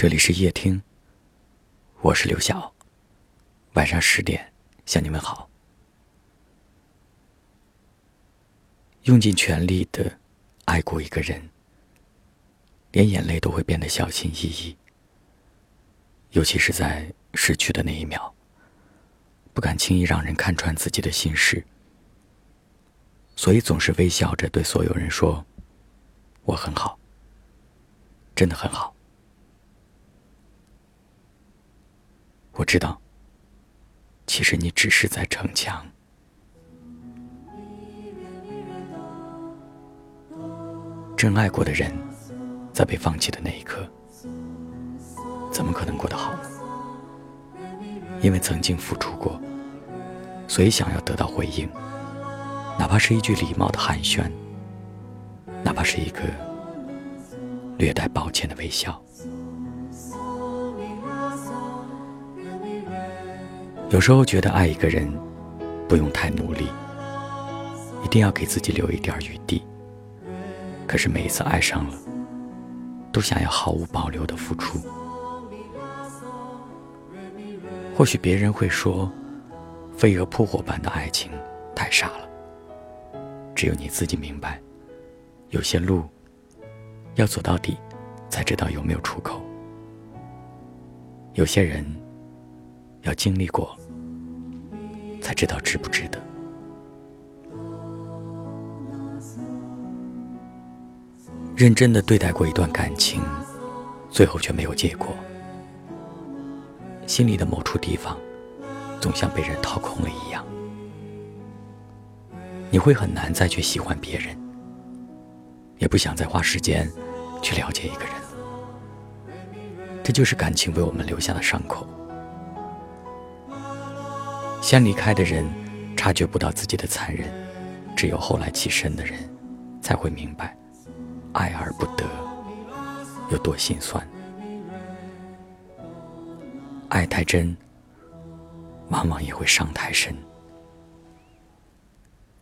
这里是夜听，我是刘晓。晚上十点向你们好。用尽全力的爱过一个人，连眼泪都会变得小心翼翼，尤其是在失去的那一秒，不敢轻易让人看穿自己的心事，所以总是微笑着对所有人说：“我很好，真的很好。”我知道，其实你只是在逞强。真爱过的人，在被放弃的那一刻，怎么可能过得好呢？因为曾经付出过，所以想要得到回应，哪怕是一句礼貌的寒暄，哪怕是一个略带抱歉的微笑。有时候觉得爱一个人，不用太努力，一定要给自己留一点余地。可是每一次爱上了，都想要毫无保留的付出。或许别人会说，飞蛾扑火般的爱情太傻了。只有你自己明白，有些路要走到底，才知道有没有出口。有些人。要经历过，才知道值不值得。认真的对待过一段感情，最后却没有结果，心里的某处地方，总像被人掏空了一样。你会很难再去喜欢别人，也不想再花时间去了解一个人。这就是感情为我们留下的伤口。先离开的人，察觉不到自己的残忍；只有后来起身的人，才会明白，爱而不得有多心酸。爱太真，往往也会伤太深。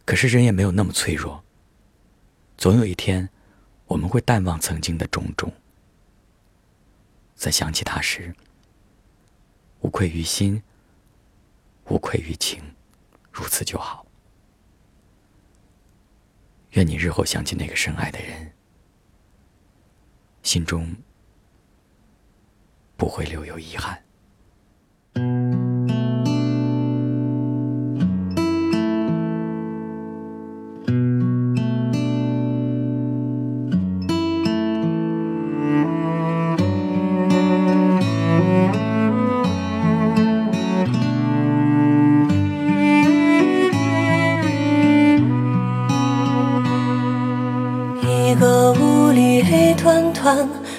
可是人也没有那么脆弱，总有一天，我们会淡忘曾经的种种，在想起他时，无愧于心。无愧于情，如此就好。愿你日后想起那个深爱的人，心中不会留有遗憾。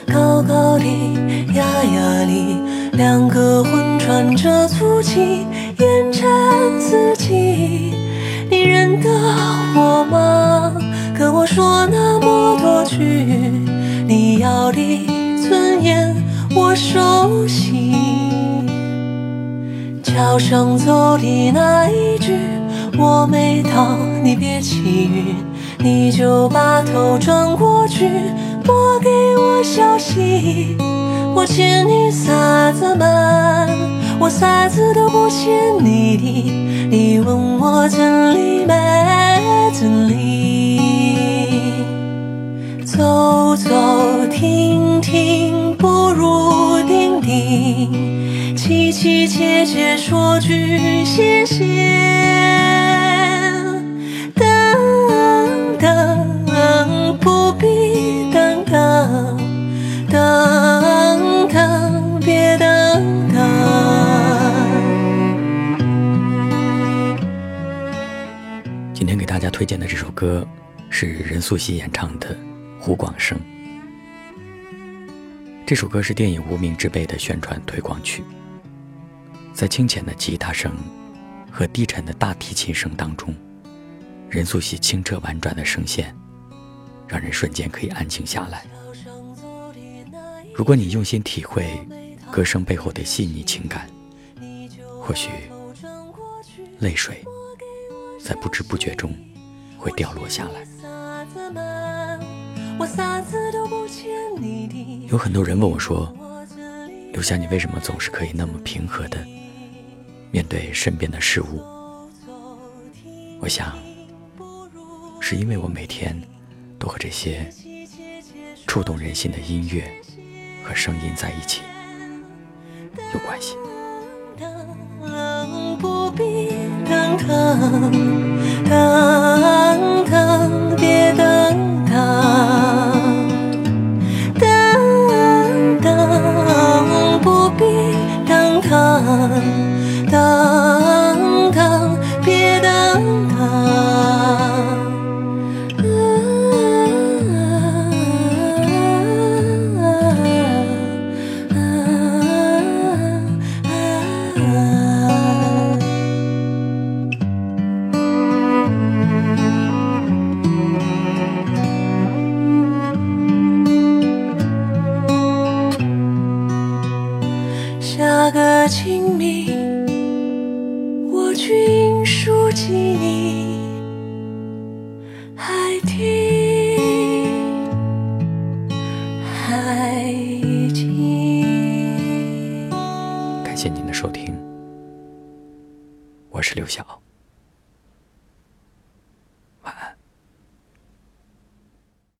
高高的，压压里，两个魂喘着足迹，沿着自己。你认得我吗？跟我说那么多句，你要的尊严我熟悉。桥上走的那一句，我没到，你别起晕，你就把头转过去。拨给我消息，我欠你啥子嘛？我啥子都不欠你的，你问我真理没真理？走走停停不如定定，凄凄切切说句谢谢。等等，别等等。今天给大家推荐的这首歌是任素汐演唱的《胡广生》。这首歌是电影《无名之辈》的宣传推广曲，在清浅的吉他声和低沉的大提琴声当中，任素汐清澈婉转的声线，让人瞬间可以安静下来。如果你用心体会歌声背后的细腻情感或许泪水在不知不觉中会掉落下来。有很多人问我说留下你为什么总是可以那么平和的面对身边的事物？我想是因为我每天都和这些触动人心的音乐和声音在一起有关系。不必等等的清明我去书记你听。感谢您的收听我是刘晓。